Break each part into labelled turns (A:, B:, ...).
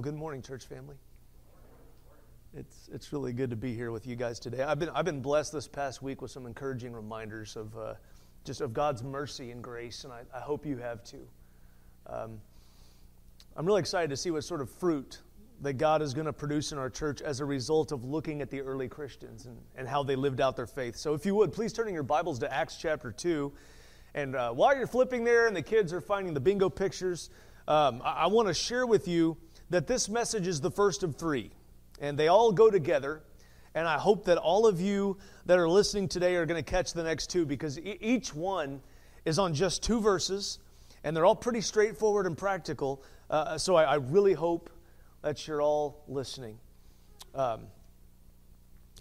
A: Well, good morning, church family. It's, it's really good to be here with you guys today. I've been, I've been blessed this past week with some encouraging reminders of uh, just of God's mercy and grace, and I, I hope you have too. Um, I'm really excited to see what sort of fruit that God is going to produce in our church as a result of looking at the early Christians and, and how they lived out their faith. So, if you would, please turn in your Bibles to Acts chapter 2. And uh, while you're flipping there and the kids are finding the bingo pictures, um, I, I want to share with you that this message is the first of three, and they all go together. And I hope that all of you that are listening today are going to catch the next two because e- each one is on just two verses, and they're all pretty straightforward and practical. Uh, so I, I, really hope that you're all listening. Um,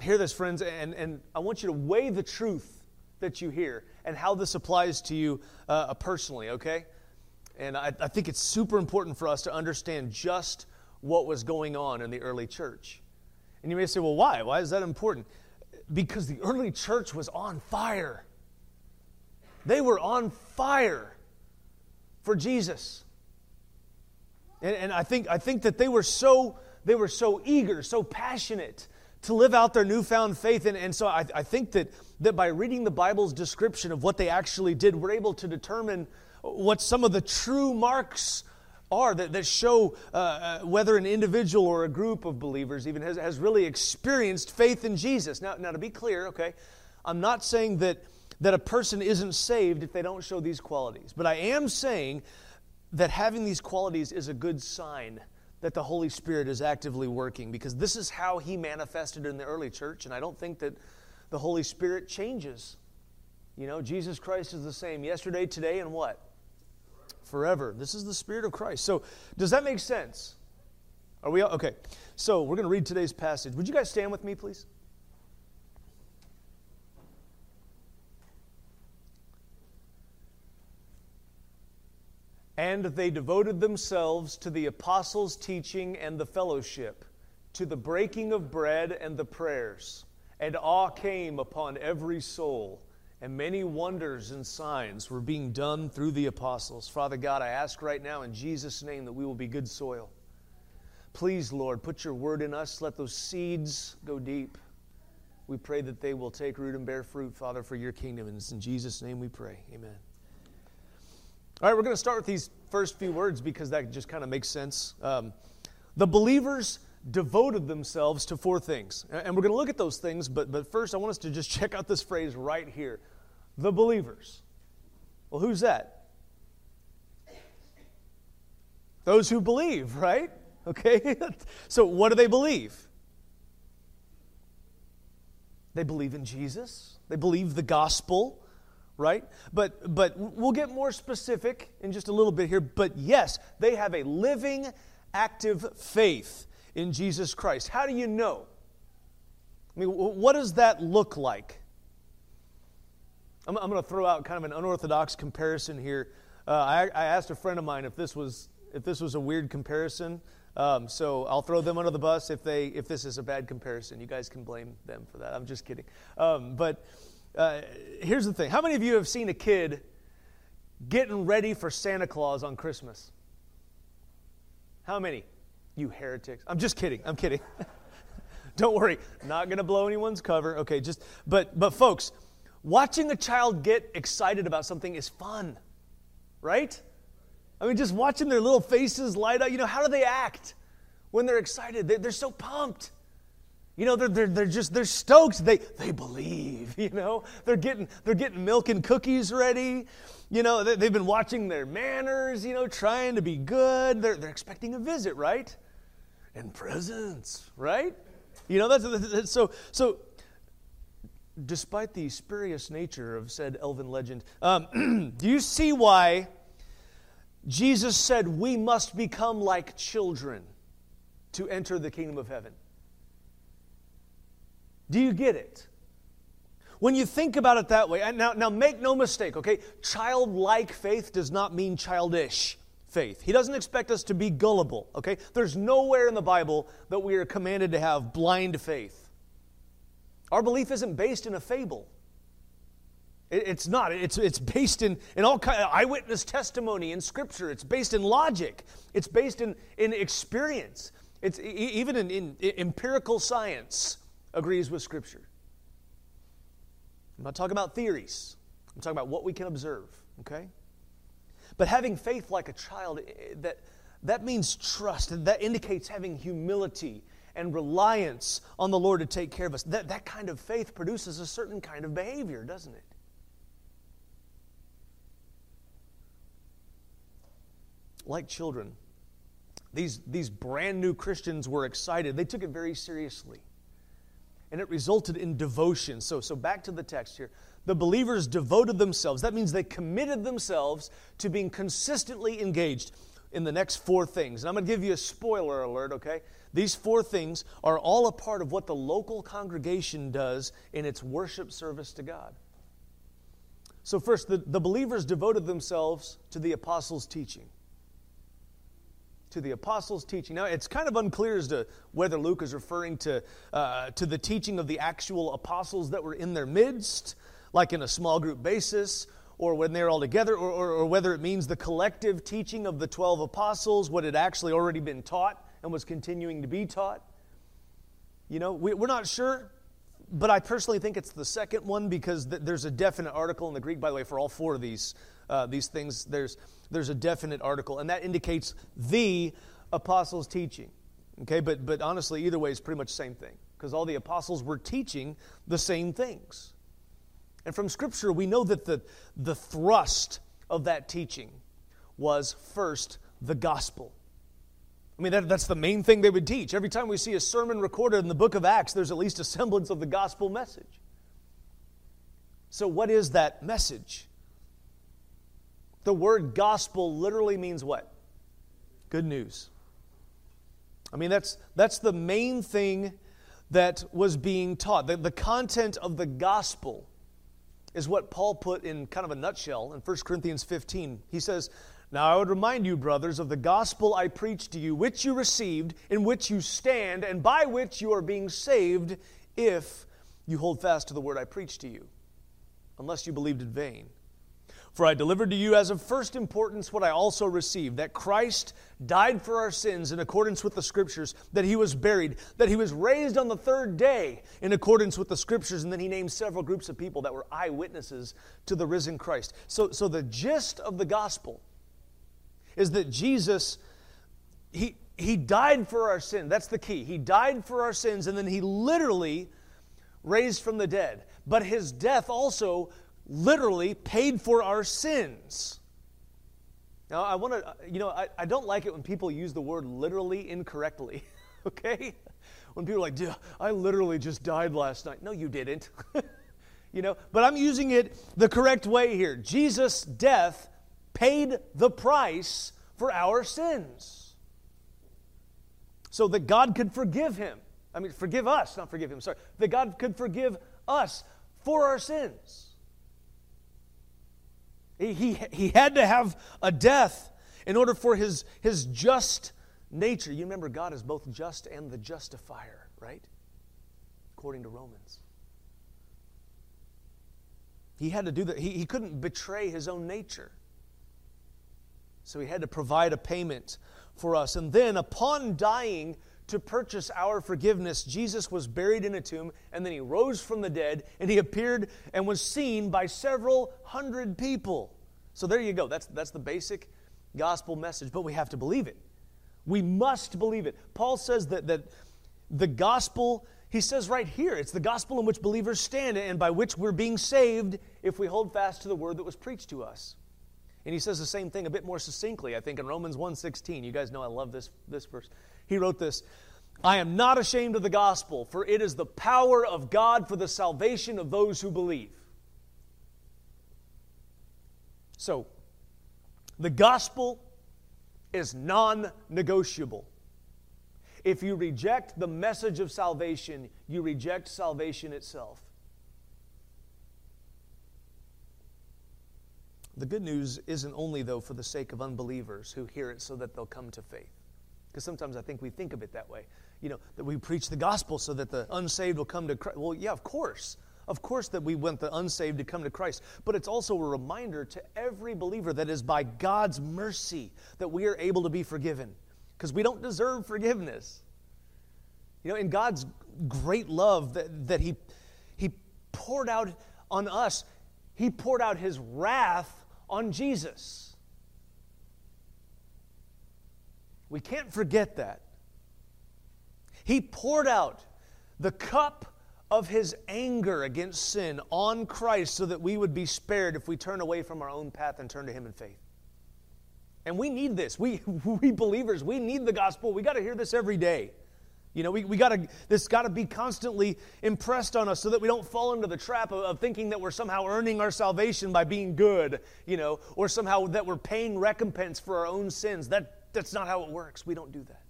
A: hear this, friends, and, and I want you to weigh the truth that you hear and how this applies to you uh, personally, okay? And I, I think it's super important for us to understand just what was going on in the early church. And you may say, well, why? Why is that important? Because the early church was on fire. They were on fire for Jesus. And, and, I, think, I think that they were so they were so eager, so passionate to live out their newfound faith. And, and so I, I think that, that by reading the Bible's description of what they actually did, we're able to determine what some of the true marks are that, that show uh, uh, whether an individual or a group of believers even has, has really experienced faith in Jesus. Now, now, to be clear, okay, I'm not saying that, that a person isn't saved if they don't show these qualities, but I am saying that having these qualities is a good sign that the Holy Spirit is actively working because this is how He manifested in the early church, and I don't think that the Holy Spirit changes. You know, Jesus Christ is the same yesterday, today, and what? Forever. This is the Spirit of Christ. So, does that make sense? Are we all, okay? So, we're going to read today's passage. Would you guys stand with me, please? And they devoted themselves to the apostles' teaching and the fellowship, to the breaking of bread and the prayers. And awe came upon every soul and many wonders and signs were being done through the apostles. Father God, I ask right now in Jesus' name that we will be good soil. Please, Lord, put your word in us. Let those seeds go deep. We pray that they will take root and bear fruit, Father, for your kingdom. And it's in Jesus' name we pray. Amen. All right, we're going to start with these first few words because that just kind of makes sense. Um, the believers devoted themselves to four things. And we're going to look at those things, but, but first I want us to just check out this phrase right here the believers. Well, who's that? Those who believe, right? Okay? so, what do they believe? They believe in Jesus, they believe the gospel right? But but we'll get more specific in just a little bit here. But yes, they have a living, active faith in Jesus Christ. How do you know? I mean, what does that look like? I'm, I'm going to throw out kind of an unorthodox comparison here. Uh, I, I, asked a friend of mine if this was if this was a weird comparison. Um, so I'll throw them under the bus if they if this is a bad comparison. You guys can blame them for that. I'm just kidding. Um, but uh, here's the thing: How many of you have seen a kid getting ready for Santa Claus on Christmas? How many? You heretics. I'm just kidding. I'm kidding. Don't worry. Not going to blow anyone's cover. Okay, just but but folks, watching a child get excited about something is fun. Right? I mean just watching their little faces light up, you know, how do they act when they're excited? They're, they're so pumped. You know, they're, they're, they're just, they're stoked. They, they believe, you know. They're getting, they're getting milk and cookies ready. You know, they, they've been watching their manners, you know, trying to be good. They're, they're expecting a visit, right? And presents, right? You know, that's, that's so, so despite the spurious nature of said elven legend, um, do you see why Jesus said we must become like children to enter the kingdom of heaven? Do you get it? When you think about it that way, and now, now make no mistake, okay? Childlike faith does not mean childish faith. He doesn't expect us to be gullible, okay? There's nowhere in the Bible that we are commanded to have blind faith. Our belief isn't based in a fable. It's not. It's, it's based in, in all kind of eyewitness testimony in Scripture. It's based in logic. It's based in, in experience. It's even in, in, in empirical science agrees with Scripture. I'm not talking about theories. I'm talking about what we can observe. Okay. But having faith like a child, eh, that that means trust. That indicates having humility and reliance on the Lord to take care of us. That, that kind of faith produces a certain kind of behavior, doesn't it? like children. These, these brand new Christians were excited. They took it very seriously. And it resulted in devotion. So, so back to the text here. The believers devoted themselves. That means they committed themselves to being consistently engaged in the next four things. And I'm going to give you a spoiler alert, okay? These four things are all a part of what the local congregation does in its worship service to God. So, first, the, the believers devoted themselves to the apostles' teaching to the apostles' teaching. Now, it's kind of unclear as to whether Luke is referring to, uh, to the teaching of the actual apostles that were in their midst, like in a small group basis, or when they're all together, or, or, or whether it means the collective teaching of the 12 apostles, what had actually already been taught and was continuing to be taught. You know, we, we're not sure, but I personally think it's the second one because th- there's a definite article in the Greek, by the way, for all four of these, uh, these things. There's there's a definite article, and that indicates the apostles' teaching. Okay, but, but honestly, either way is pretty much the same thing because all the apostles were teaching the same things. And from Scripture, we know that the, the thrust of that teaching was first the gospel. I mean, that, that's the main thing they would teach. Every time we see a sermon recorded in the book of Acts, there's at least a semblance of the gospel message. So, what is that message? The word gospel literally means what? Good news. I mean, that's, that's the main thing that was being taught. The, the content of the gospel is what Paul put in kind of a nutshell in 1 Corinthians 15. He says, Now I would remind you, brothers, of the gospel I preached to you, which you received, in which you stand, and by which you are being saved, if you hold fast to the word I preached to you, unless you believed in vain. For I delivered to you as of first importance what I also received that Christ died for our sins in accordance with the Scriptures, that he was buried, that he was raised on the third day in accordance with the Scriptures, and then he named several groups of people that were eyewitnesses to the risen Christ. So, so the gist of the gospel is that Jesus, he, he died for our sin. That's the key. He died for our sins, and then he literally raised from the dead. But his death also literally paid for our sins. Now, I want to, uh, you know, I, I don't like it when people use the word literally incorrectly, okay? When people are like, Dude, I literally just died last night. No, you didn't. you know, but I'm using it the correct way here. Jesus' death paid the price for our sins so that God could forgive him. I mean, forgive us, not forgive him, sorry. That God could forgive us for our sins. He, he, had to have a death in order for his, his just nature. You remember, God is both just and the justifier, right? According to Romans. He had to do that. He, he couldn't betray his own nature. So he had to provide a payment for us. And then, upon dying, to purchase our forgiveness, Jesus was buried in a tomb, and then he rose from the dead, and he appeared and was seen by several hundred people. So there you go. That's, that's the basic gospel message, but we have to believe it. We must believe it. Paul says that, that the gospel, he says right here, it's the gospel in which believers stand and by which we're being saved if we hold fast to the word that was preached to us. And he says the same thing a bit more succinctly, I think, in Romans 1.16. You guys know I love this, this verse. He wrote this, I am not ashamed of the gospel, for it is the power of God for the salvation of those who believe. So, the gospel is non negotiable. If you reject the message of salvation, you reject salvation itself. The good news isn't only, though, for the sake of unbelievers who hear it so that they'll come to faith. Because sometimes I think we think of it that way. You know, that we preach the gospel so that the unsaved will come to Christ. Well, yeah, of course. Of course, that we want the unsaved to come to Christ, but it's also a reminder to every believer that is by God's mercy that we are able to be forgiven because we don't deserve forgiveness. You know, in God's great love that, that he, he poured out on us, He poured out His wrath on Jesus. We can't forget that. He poured out the cup of his anger against sin on Christ so that we would be spared if we turn away from our own path and turn to him in faith. And we need this. We, we believers, we need the gospel. We got to hear this every day. You know, we, we got to, this got to be constantly impressed on us so that we don't fall into the trap of, of, thinking that we're somehow earning our salvation by being good, you know, or somehow that we're paying recompense for our own sins. That, that's not how it works. We don't do that.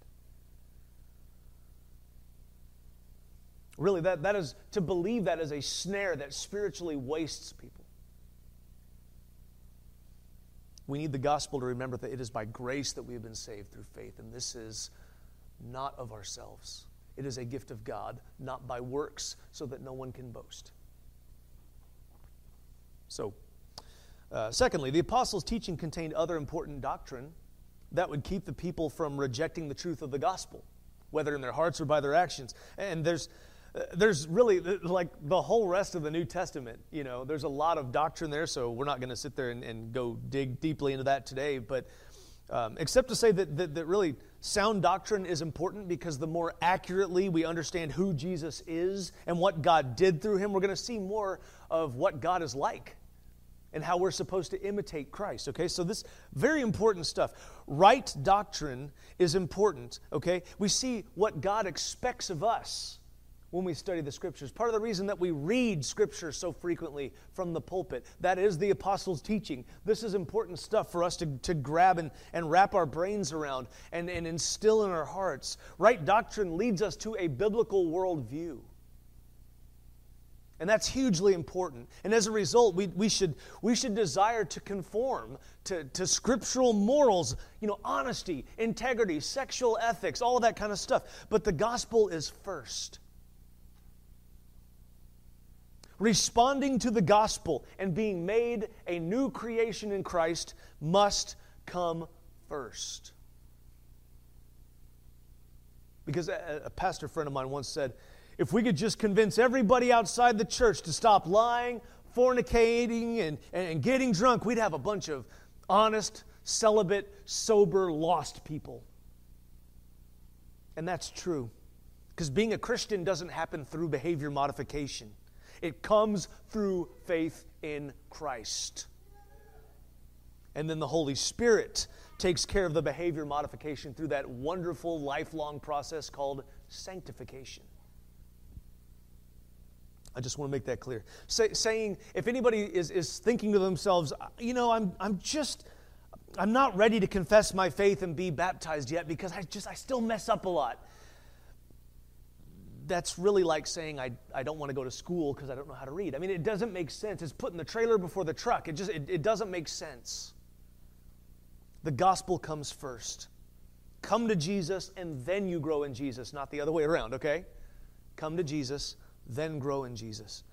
A: Really, that, that is to believe that is a snare that spiritually wastes people. We need the gospel to remember that it is by grace that we have been saved through faith, and this is not of ourselves. It is a gift of God, not by works, so that no one can boast. So, uh, secondly, the apostles' teaching contained other important doctrine that would keep the people from rejecting the truth of the gospel, whether in their hearts or by their actions. And there's there's really like the whole rest of the New Testament, you know, there's a lot of doctrine there, so we're not going to sit there and, and, go dig deeply into that today. But um, except to say that, that, that really sound doctrine is important because the more accurately we understand who Jesus is and what God did through him, we're going to see more of what God is like and how we're supposed to imitate Christ. Okay, so this very important stuff. Right doctrine is important. Okay, we see what God expects of us when we study the scriptures. Part of the reason that we read scripture so frequently from the pulpit, that is the apostles' teaching. This is important stuff for us to, to grab and, and wrap our brains around and, and instill in our hearts. Right doctrine leads us to a biblical worldview. And that's hugely important. And as a result, we, we, should, we should desire to conform to, to scriptural morals, you know, honesty, integrity, sexual ethics, all of that kind of stuff. But the gospel is first responding to the gospel and being made a new creation in Christ must come first. Because a, a, pastor friend of mine once said, if we could just convince everybody outside the church to stop lying, fornicating, and, and getting drunk, we'd have a bunch of honest, celibate, sober, lost people. And that's true. Because being a Christian doesn't happen through behavior modification. It comes through faith in Christ. And then the Holy Spirit takes care of the behavior modification through that wonderful lifelong process called sanctification. I just want to make that clear. Say, saying, if anybody is, is thinking to themselves, you know, I'm, I'm just, I'm not ready to confess my faith and be baptized yet because I just, I still mess up a lot that's really like saying I, I don't want to go to school because I don't know how to read. I mean, it doesn't make sense. It's putting the trailer before the truck. It just it, it doesn't make sense. The gospel comes first. Come to Jesus and then you grow in Jesus, not the other way around, okay? Come to Jesus, then grow in Jesus.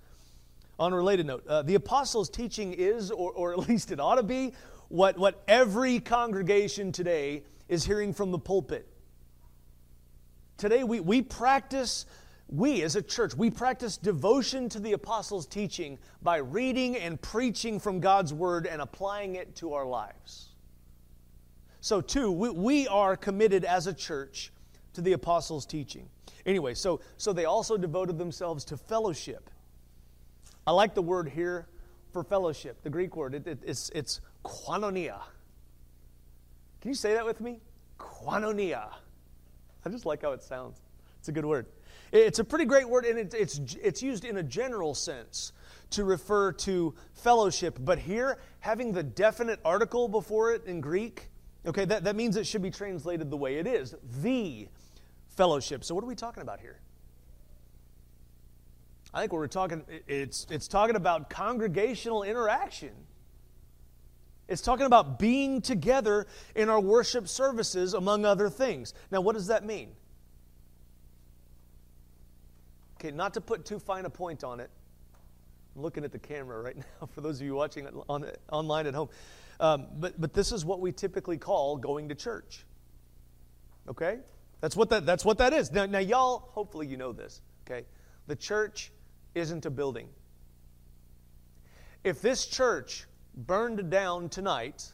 A: On a related note, uh, the apostles' teaching is, or, or at least it ought to be, what, what every congregation today is hearing from the pulpit. Today, we, we practice we as a church, we practice devotion to the apostles' teaching by reading and preaching from God's word and applying it to our lives. So, two, we, we are committed as a church to the apostles' teaching. Anyway, so, so they also devoted themselves to fellowship. I like the word here for fellowship, the Greek word. It, it, it's, it's koinonia. Can you say that with me? Koinonia. I just like how it sounds. It's a good word. It's a pretty great word, and it's, it's used in a general sense to refer to fellowship. But here, having the definite article before it in Greek, okay, that, that means it should be translated the way it is the fellowship. So, what are we talking about here? I think we're talking, it's, it's talking about congregational interaction. It's talking about being together in our worship services, among other things. Now, what does that mean? Okay, not to put too fine a point on it, I'm looking at the camera right now for those of you watching on, online at home. Um, but, but this is what we typically call going to church. Okay? That's what that, that's what that is. Now, now, y'all, hopefully you know this. Okay? The church isn't a building. If this church burned down tonight,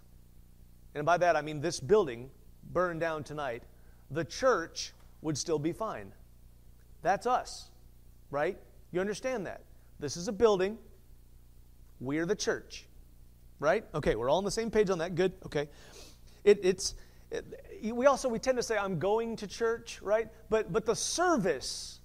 A: and by that I mean this building burned down tonight, the church would still be fine. That's us, right? You understand that? This is a building. We're the church, right? Okay, we're all on the same page on that. Good. Okay. It, it's it, we also we tend to say I'm going to church, right? But but the service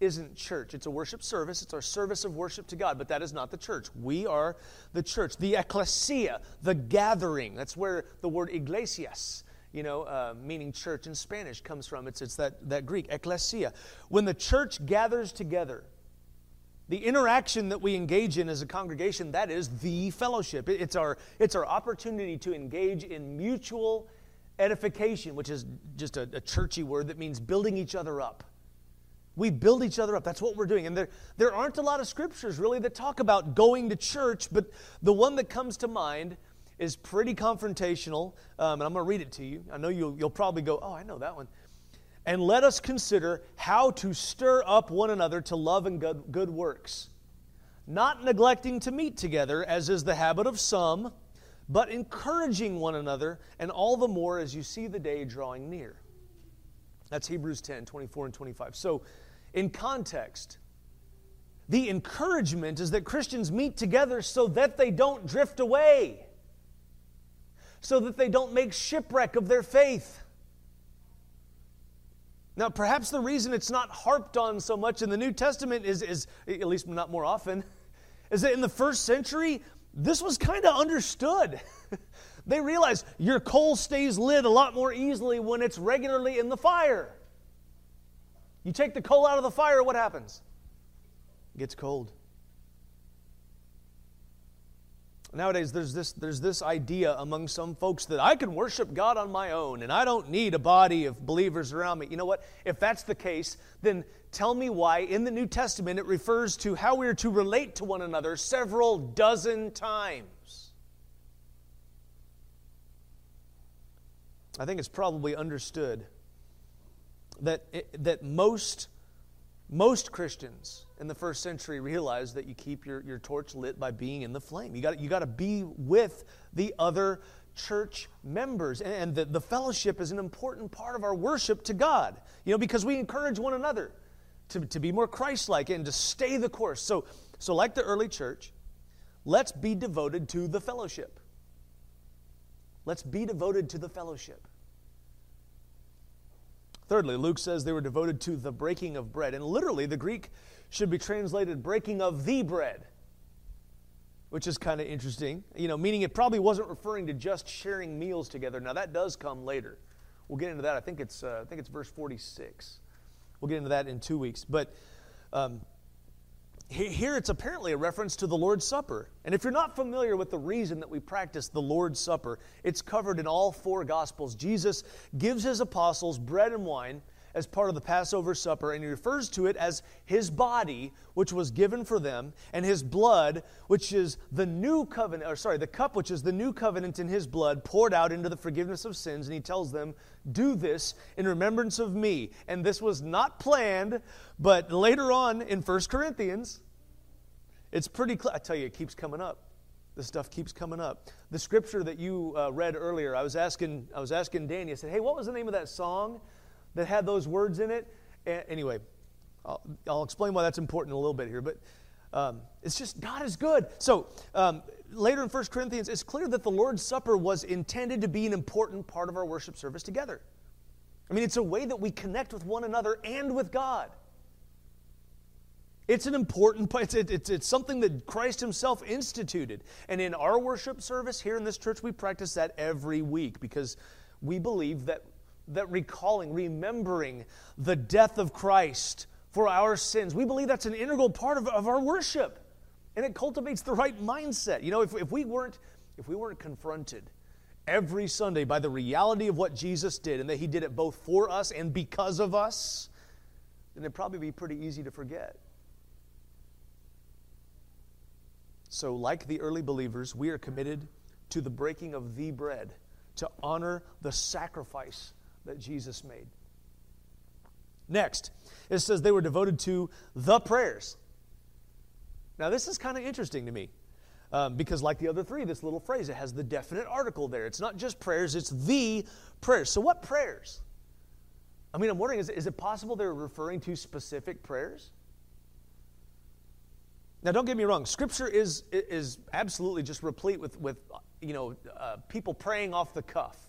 A: isn't church. It's a worship service. It's our service of worship to God, but that is not the church. We are the church, the ecclesia, the gathering. That's where the word iglesias, you know, uh, meaning church in Spanish, comes from. It's, it's that, that Greek, ecclesia. When the church gathers together, the interaction that we engage in as a congregation, that is the fellowship. It's our, it's our opportunity to engage in mutual edification, which is just a, a churchy word that means building each other up we build each other up. That's what we're doing. And there, there aren't a lot of scriptures really that talk about going to church, but the one that comes to mind is pretty confrontational. Um, and I'm going to read it to you. I know you'll, you'll probably go, oh, I know that one. And let us consider how to stir up one another to love and good, good works, not neglecting to meet together, as is the habit of some, but encouraging one another, and all the more as you see the day drawing near. That's Hebrews 10 24 and 25. So, in context. The encouragement is that Christians meet together so that they don't drift away, so that they don't make shipwreck of their faith. Now, perhaps the reason it's not harped on so much in the New Testament is, is at least not more often, is that in the first century, this was kind of understood. they realized your coal stays lit a lot more easily when it's regularly in the fire. You take the coal out of the fire, what happens? It gets cold. Nowadays, there's this, there's this idea among some folks that I can worship God on my own and I don't need a body of believers around me. You know what? If that's the case, then tell me why in the New Testament it refers to how we're to relate to one another several dozen times. I think it's probably understood that, that most, most Christians in the first century realized that you keep your, your torch lit by being in the flame. You got you to be with the other church members. And, and the, the fellowship is an important part of our worship to God, you know, because we encourage one another to, to be more Christ like and to stay the course. So, so, like the early church, let's be devoted to the fellowship. Let's be devoted to the fellowship. Thirdly, Luke says they were devoted to the breaking of bread. And literally, the Greek should be translated breaking of the bread, which is kind of interesting. You know, meaning it probably wasn't referring to just sharing meals together. Now, that does come later. We'll get into that. I think it's, uh, I think it's verse 46. We'll get into that in two weeks. But um, here it's apparently a reference to the Lord's Supper. And if you're not familiar with the reason that we practice the Lord's Supper, it's covered in all four Gospels. Jesus gives his apostles bread and wine as part of the Passover supper, and he refers to it as his body, which was given for them, and his blood, which is the new covenant, or sorry, the cup, which is the new covenant in his blood, poured out into the forgiveness of sins. And he tells them, Do this in remembrance of me. And this was not planned, but later on in 1 Corinthians, it's pretty clear. I tell you, it keeps coming up. This stuff keeps coming up. The scripture that you uh, read earlier, I was asking, I was asking Danny. I said, "Hey, what was the name of that song that had those words in it?" anyway, I'll, I'll, explain why that's important in a little bit here. But um, it's just God is good. So um, later in 1 Corinthians, it's clear that the Lord's Supper was intended to be an important part of our worship service together. I mean, it's a way that we connect with one another and with God. It's an important. It's, it's, it's something that Christ Himself instituted. And in our worship service here in this church, we practice that every week because we believe that, that recalling, remembering the death of Christ for our sins, we believe that's an integral part of, of our worship. And it cultivates the right mindset. You know, if, if, we weren't, if we weren't confronted every Sunday by the reality of what Jesus did and that He did it both for us and because of us, then it'd probably be pretty easy to forget. So, like the early believers, we are committed to the breaking of the bread to honor the sacrifice that Jesus made. Next, it says they were devoted to the prayers. Now, this is kind of interesting to me um, because, like the other three, this little phrase, it has the definite article there. It's not just prayers, it's the prayers. So, what prayers? I mean, I'm wondering is, is it possible they're referring to specific prayers? Now, don't get me wrong, Scripture is, is absolutely just replete with, with you know, uh, people praying off the cuff.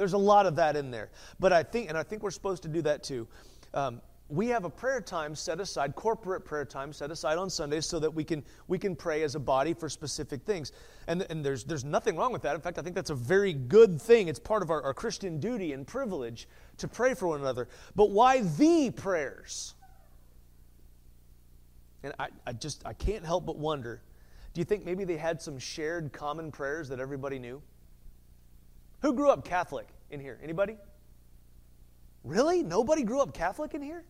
A: There's a lot of that in there. But I think, and I think we're supposed to do that too. Um, we have a prayer time set aside, corporate prayer time set aside on Sundays so that we can, we can pray as a body for specific things. And, and there's, there's nothing wrong with that. In fact, I think that's a very good thing. It's part of our, our Christian duty and privilege to pray for one another. But why the prayers? And I, I just, I can't help but wonder do you think maybe they had some shared common prayers that everybody knew? Who grew up Catholic in here? Anybody? Really? Nobody grew up Catholic in here?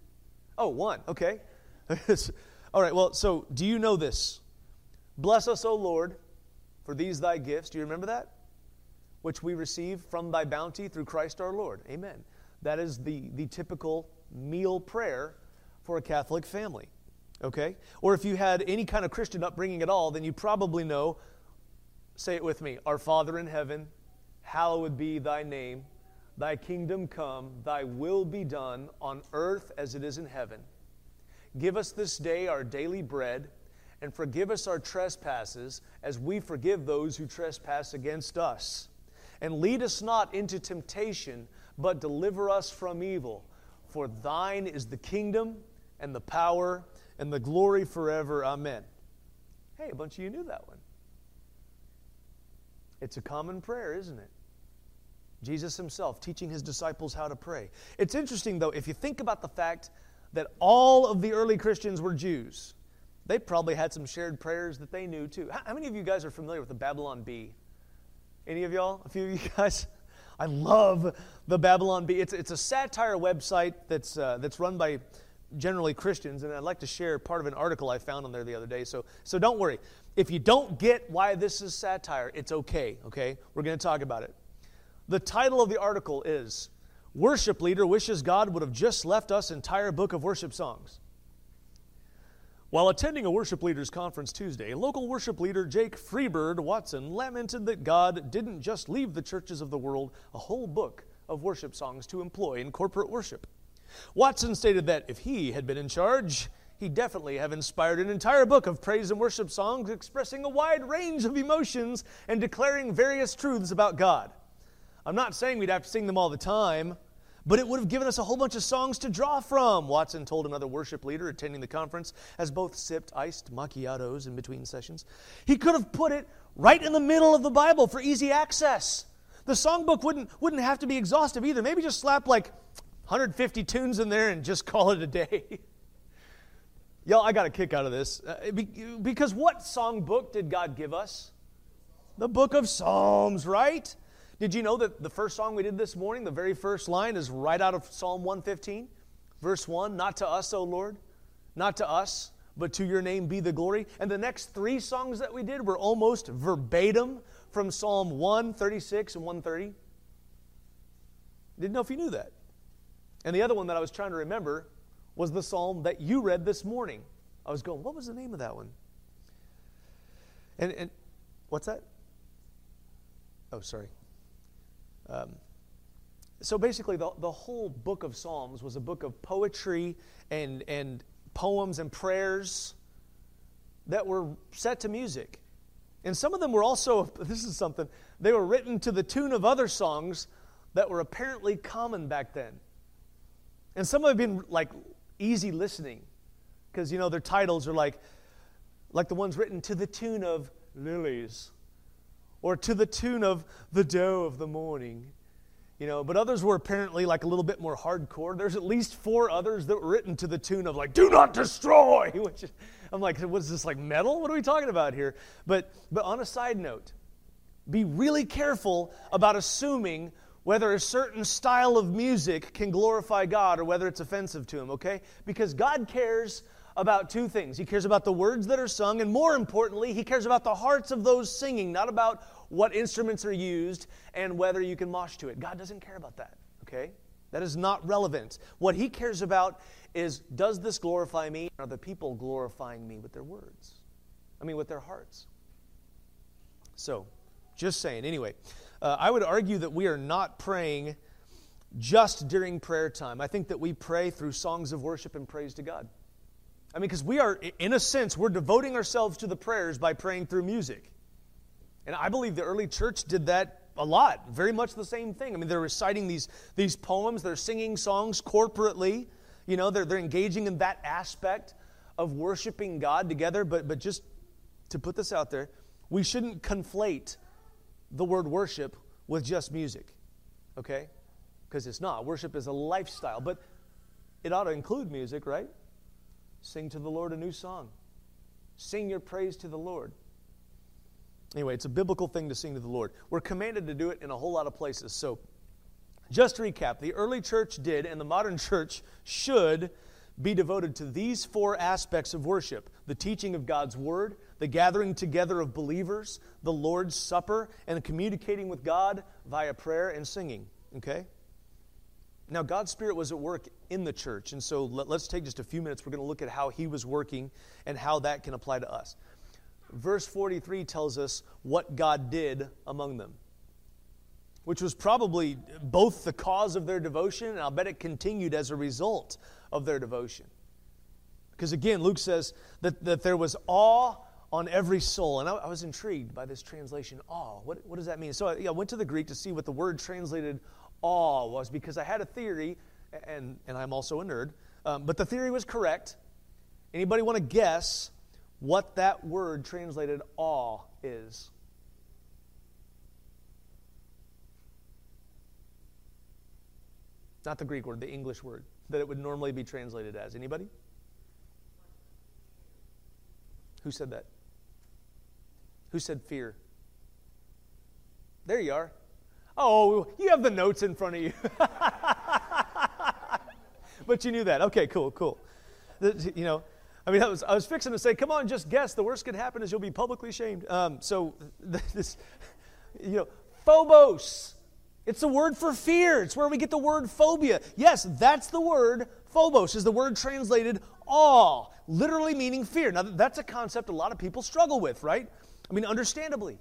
A: Oh, one. Okay. All right. Well, so do you know this? Bless us, O Lord, for these thy gifts. Do you remember that? Which we receive from thy bounty through Christ our Lord. Amen. That is the, the typical meal prayer for a Catholic family okay? Or if you had any kind of Christian upbringing at all, then you probably know, say it with me Our Father in heaven, hallowed be thy name. Thy kingdom come, thy will be done on earth as it is in heaven. Give us this day our daily bread, and forgive us our trespasses as we forgive those who trespass against us. And lead us not into temptation, but deliver us from evil. For thine is the kingdom and the power and the glory forever. Amen. Hey, a bunch of you knew that one. It's a common prayer, isn't it? Jesus himself teaching his disciples how to pray. It's interesting, though, if you think about the fact that all of the early Christians were Jews, they probably had some shared prayers that they knew too. How many of you guys are familiar with the Babylon Bee? Any of y'all? A few of you guys? I love the Babylon Bee. It's, it's a satire website that's, uh, that's run by generally Christians, and I'd like to share part of an article I found on there the other day. So, so don't worry. If you don't get why this is satire, it's okay, okay? We're going to talk about it. The title of the article is Worship Leader Wishes God Would Have Just Left Us Entire Book of Worship Songs. While attending a worship leaders conference Tuesday, local worship leader Jake Freebird Watson lamented that God didn't just leave the churches of the world a whole book of worship songs to employ in corporate worship. Watson stated that if he had been in charge, he'd definitely have inspired an entire book of praise and worship songs expressing a wide range of emotions and declaring various truths about God. I'm not saying we'd have to sing them all the time, but it would have given us a whole bunch of songs to draw from, Watson told another worship leader attending the conference as both sipped iced macchiatos in between sessions. He could have put it right in the middle of the Bible for easy access. The songbook wouldn't, wouldn't have to be exhaustive either. Maybe just slap like 150 tunes in there and just call it a day. Y'all, I got a kick out of this. Uh, because what songbook did God give us? The book of Psalms, right? Did you know that the first song we did this morning, the very first line is right out of Psalm 115, verse 1 Not to us, O Lord, not to us, but to your name be the glory. And the next three songs that we did were almost verbatim from Psalm 136 and 130. Didn't know if you knew that. And the other one that I was trying to remember was the psalm that you read this morning. I was going, what was the name of that one? And, and what's that? Oh, sorry. Um, so basically, the, the whole book of Psalms was a book of poetry and, and poems and prayers that were set to music. And some of them were also, this is something, they were written to the tune of other songs that were apparently common back then. And some have been like easy listening because, you know, their titles are like, like the ones written to the tune of lilies or to the tune of the doe of the morning. You know, but others were apparently like a little bit more hardcore. There's at least four others that were written to the tune of like, do not destroy, which I'm like, what's this like metal? What are we talking about here? But but on a side note, be really careful about assuming whether a certain style of music can glorify God or whether it's offensive to Him, okay? Because God cares about two things. He cares about the words that are sung, and more importantly, He cares about the hearts of those singing, not about what instruments are used and whether you can mosh to it. God doesn't care about that, okay? That is not relevant. What He cares about is does this glorify me? Are the people glorifying me with their words? I mean, with their hearts. So, just saying. Anyway, uh, I would argue that we are not praying just during prayer time. I think that we pray through songs of worship and praise to God. I mean, because we are, in a sense, we're devoting ourselves to the prayers by praying through music. And I believe the early church did that a lot, very much the same thing. I mean, they're reciting these, these poems, they're singing songs corporately, you know, they're, they're engaging in that aspect of worshiping God together. But, but just to put this out there, we shouldn't conflate the word worship with just music, okay? Because it's not. Worship is a lifestyle, but it ought to include music, right? Sing to the Lord a new song. Sing your praise to the Lord. Anyway, it's a biblical thing to sing to the Lord. We're commanded to do it in a whole lot of places. So, just to recap, the early church did, and the modern church should be devoted to these four aspects of worship the teaching of God's Word, the gathering together of believers, the Lord's Supper, and communicating with God via prayer and singing. Okay? Now, God's Spirit was at work in the church, and so let, us take just a few minutes. We're going to look at how He was working and how that can apply to us. Verse 43 tells us what God did among them which was probably both the cause of their devotion, and I'll bet it continued as a result of their devotion. Because again, Luke says that, that there was awe on every soul. And I, I was intrigued by this translation, awe. What, what does that mean? So I, I, went to the Greek to see what the word translated awe was because I had a theory, and, and I'm also a nerd, um, but the theory was correct. Anybody want to guess what that word translated awe is? Not the Greek word, the English word that it would normally be translated as. Anybody? Who said that? Who said fear? There you are. Oh, you have the notes in front of you. but you knew that. Okay, cool, cool. You know, I mean, I was, I was fixing to say, come on, just guess. The worst could happen is you'll be publicly shamed. Um, so, this, you know, phobos it's the word for fear. It's where we get the word phobia. Yes, that's the word. Phobos is the word translated awe, literally meaning fear. Now, that's a concept a lot of people struggle with, right? I mean, understandably.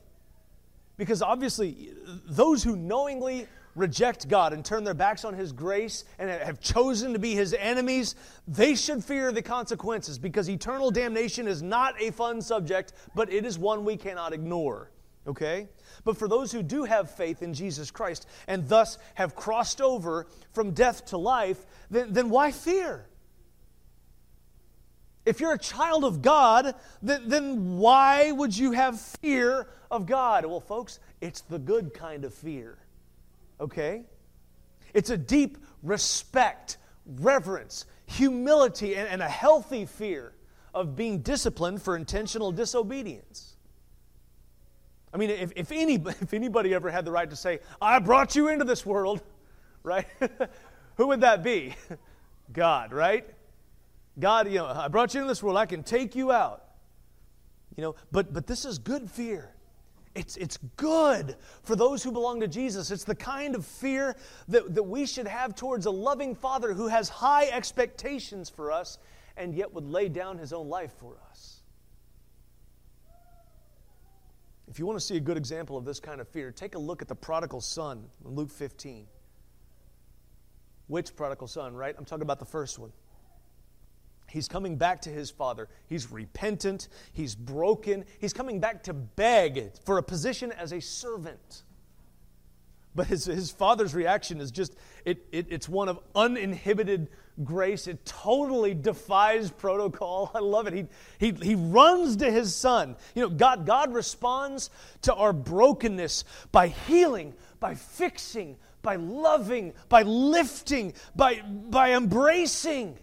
A: Because obviously, those who knowingly reject God and turn their backs on His grace and have chosen to be His enemies, they should fear the consequences because eternal damnation is not a fun subject, but it is one we cannot ignore. Okay? But for those who do have faith in Jesus Christ and thus have crossed over from death to life, then, then why fear? If you're a child of God, then, then why would you have fear of God? Well, folks, it's the good kind of fear. Okay? It's a deep respect, reverence, humility, and, and a healthy fear of being disciplined for intentional disobedience. I mean, if, if, if anybody ever had the right to say, I brought you into this world, right? Who would that be? God, right? God, you know, I brought you into this world, I can take you out. You know, but but this is good fear. It's, it's good for those who belong to Jesus. It's the kind of fear that, that we should have towards a loving Father who has high expectations for us and yet would lay down his own life for us. If you want to see a good example of this kind of fear, take a look at the prodigal son in Luke 15. Which prodigal son, right? I'm talking about the first one. He's coming back to his father. He's repentant. He's broken. He's coming back to beg for a position as a servant. But his, his father's reaction is just, it, it, it's one of uninhibited grace. It totally defies protocol. I love it. He, he, he runs to his son. You know, God, God responds to our brokenness by healing, by fixing, by loving, by lifting, by, by embracing.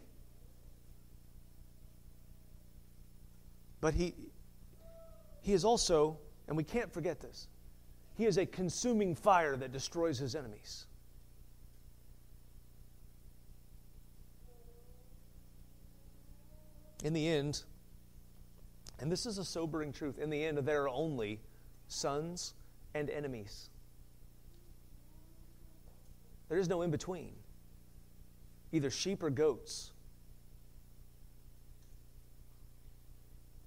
A: But he, he is also, and we can't forget this, he is a consuming fire that destroys his enemies. In the end, and this is a sobering truth, in the end, there are only sons and enemies. There is no in between, either sheep or goats.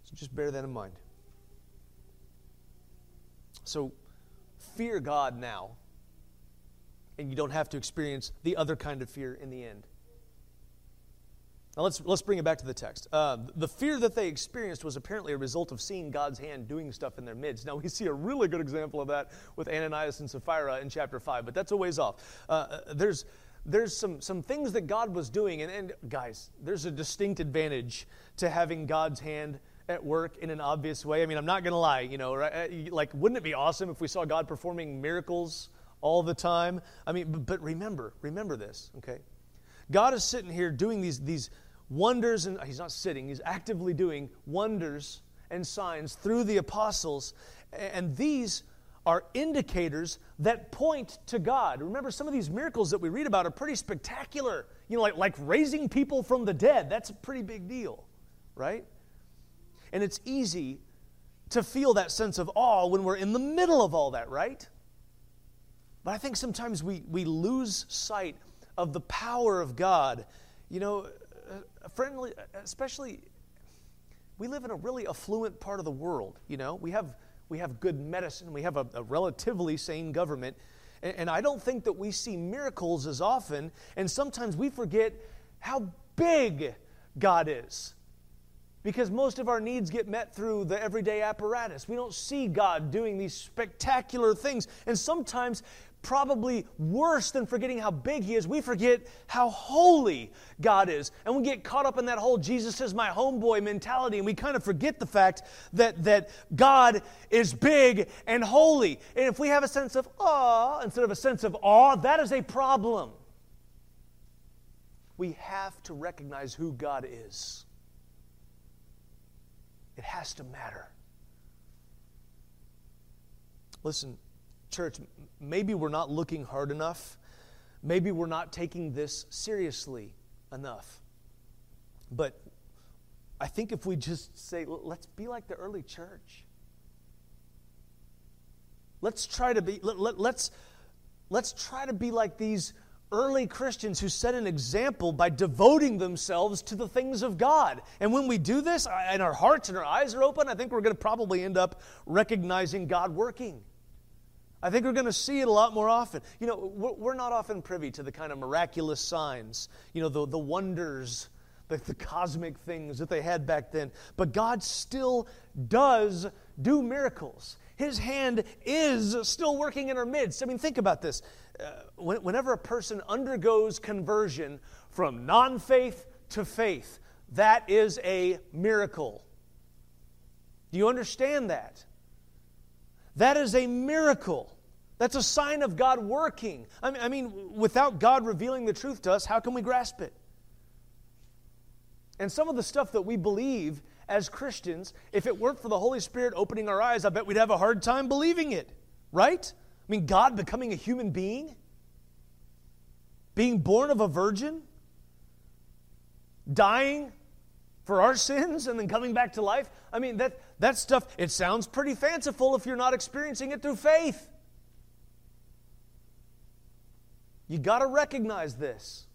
A: So just bear that in mind. So fear God now, and you don't have to experience the other kind of fear in the end. Now let's, let's bring it back to the text. Uh, the fear that they experienced was apparently a result of seeing God's hand doing stuff in their midst. Now we see a really good example of that with Ananias and Sapphira in chapter 5, but that's a ways off. Uh, there's, there's some, some things that God was doing, and, and guys, there's a distinct advantage to having God's hand at work in an obvious way. I mean, I'm not going to lie, you know, right? Uh, like, wouldn't it be awesome if we saw God performing miracles all the time? I mean, but remember, remember this, okay? God is sitting here doing these, these wonders, and he's not sitting, he's actively doing wonders and signs through the apostles. And these are indicators that point to God. Remember, some of these miracles that we read about are pretty spectacular. You know, like, like raising people from the dead. That's a pretty big deal, right? And it's easy to feel that sense of awe when we're in the middle of all that, right? But I think sometimes we, we lose sight of the power of God. You know, uh, friendly, especially, we live in a really affluent part of the world. You know, we have we have good medicine, we have a, a relatively sane government, and, and I don't think that we see miracles as often. And sometimes we forget how big God is because most of our needs get met through the everyday apparatus. We don't see God doing these spectacular things. And sometimes probably worse than forgetting how big He is, we forget how holy God is. And we get caught up in that whole Jesus is my homeboy mentality, and we kind of forget the fact that, that God is big and holy. And if we have a sense of awe instead of a sense of awe, that is a problem. We have to recognize who God is. It has to matter. Listen, church, maybe we're not looking hard enough. Maybe we're not taking this seriously enough. But I think if we just say, let's be like the early church. Let's try to be, let, let, let's, let's try to be like these early Christians who set an example by devoting themselves to the things of God. And when we do this, and our hearts and our eyes are open, I think we're going to probably end up recognizing God working. I think we're going to see it a lot more often. You know, we're not often privy to the kind of miraculous signs, you know, the, the wonders, the, the cosmic things that they had back then. But God still does do miracles. His hand is still working in our midst. I mean, think about this. Uh, whenever a person undergoes conversion from non faith to faith, that is a miracle. Do you understand that? That is a miracle. That's a sign of God working. I mean, I mean, without God revealing the truth to us, how can we grasp it? And some of the stuff that we believe as Christians, if it weren't for the Holy Spirit opening our eyes, I bet we'd have a hard time believing it, right? I mean, God becoming a human being, being born of a virgin, dying for our sins, and then coming back to life. I mean, that, that stuff, it sounds pretty fanciful if you're not experiencing it through faith. You got to recognize this.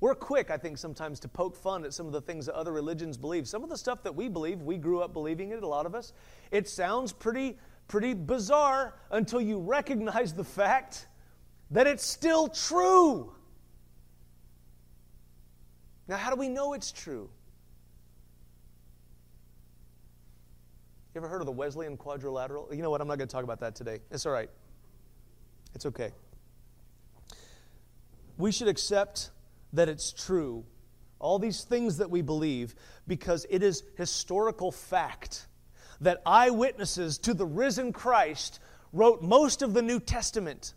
A: We're quick, I think, sometimes to poke fun at some of the things that other religions believe. Some of the stuff that we believe, we grew up believing it, a lot of us. It sounds pretty, pretty bizarre until you recognize the fact that it's still true. Now, how do we know it's true? You ever heard of the Wesleyan quadrilateral? You know what? I'm not going to talk about that today. It's all right. It's okay. We should accept that it's true, all these things that we believe, because it is historical fact that eyewitnesses to the risen Christ wrote most of the New Testament.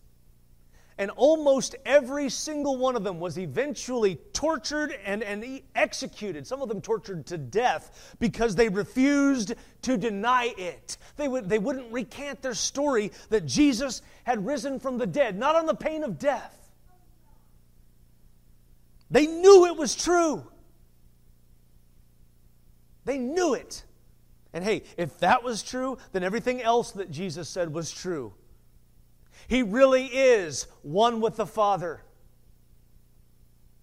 A: And almost every single one of them was eventually tortured and, and executed, some of them tortured to death, because they refused to deny it. They, would, they wouldn't recant their story that Jesus had risen from the dead, not on the pain of death. They knew it was true. They knew it. And hey, if that was true, then everything else that Jesus said was true. He really is one with the Father.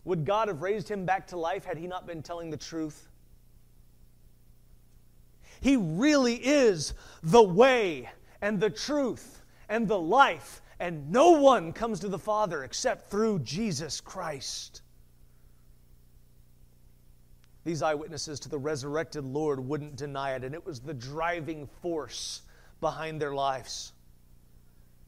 A: Would God have raised him back to life had he not been telling the truth? He really is the way and the truth and the life, and no one comes to the Father except through Jesus Christ. These eyewitnesses to the resurrected Lord wouldn't deny it, and it was the driving force behind their lives.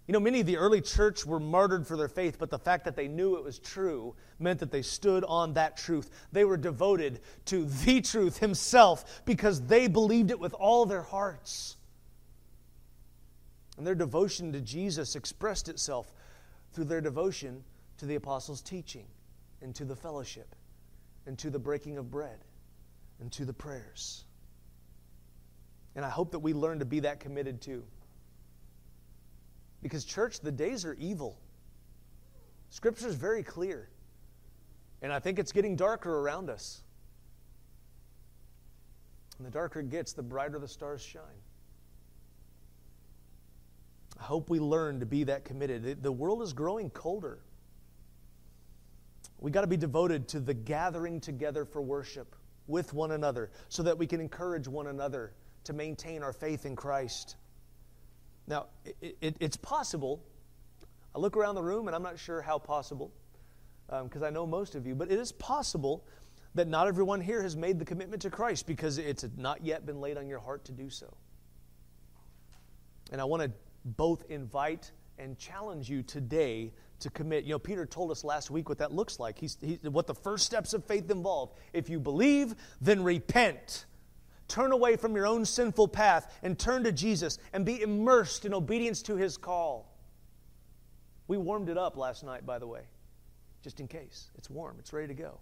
A: You know, many of the early church were martyred for their faith, but the fact that they knew it was true meant that they stood on that truth. They were devoted to the truth himself because they believed it with all their hearts. And their devotion to Jesus expressed itself through their devotion to the apostles' teaching and to the fellowship and to the breaking of bread and to the prayers. And I hope that we learn to be that committed too. Because, church, the days are evil. Scripture is very clear. And I think it's getting darker around us. And the darker it gets, the brighter the stars shine. I hope we learn to be that committed. The world is growing colder. We got to be devoted to the gathering together for worship with one another so that we can encourage one another to maintain our faith in Christ. Now, it, it, it's possible. I look around the room and I'm not sure how possible, because um, I know most of you, but it is possible that not everyone here has made the commitment to Christ because it's not yet been laid on your heart to do so. And I want to both invite and challenge you today to commit. You know, Peter told us last week what that looks like. He's, he, what the first steps of faith involve. If you believe, then repent. Turn away from your own sinful path and turn to Jesus and be immersed in obedience to his call. We warmed it up last night, by the way, just in case. It's warm, it's ready to go.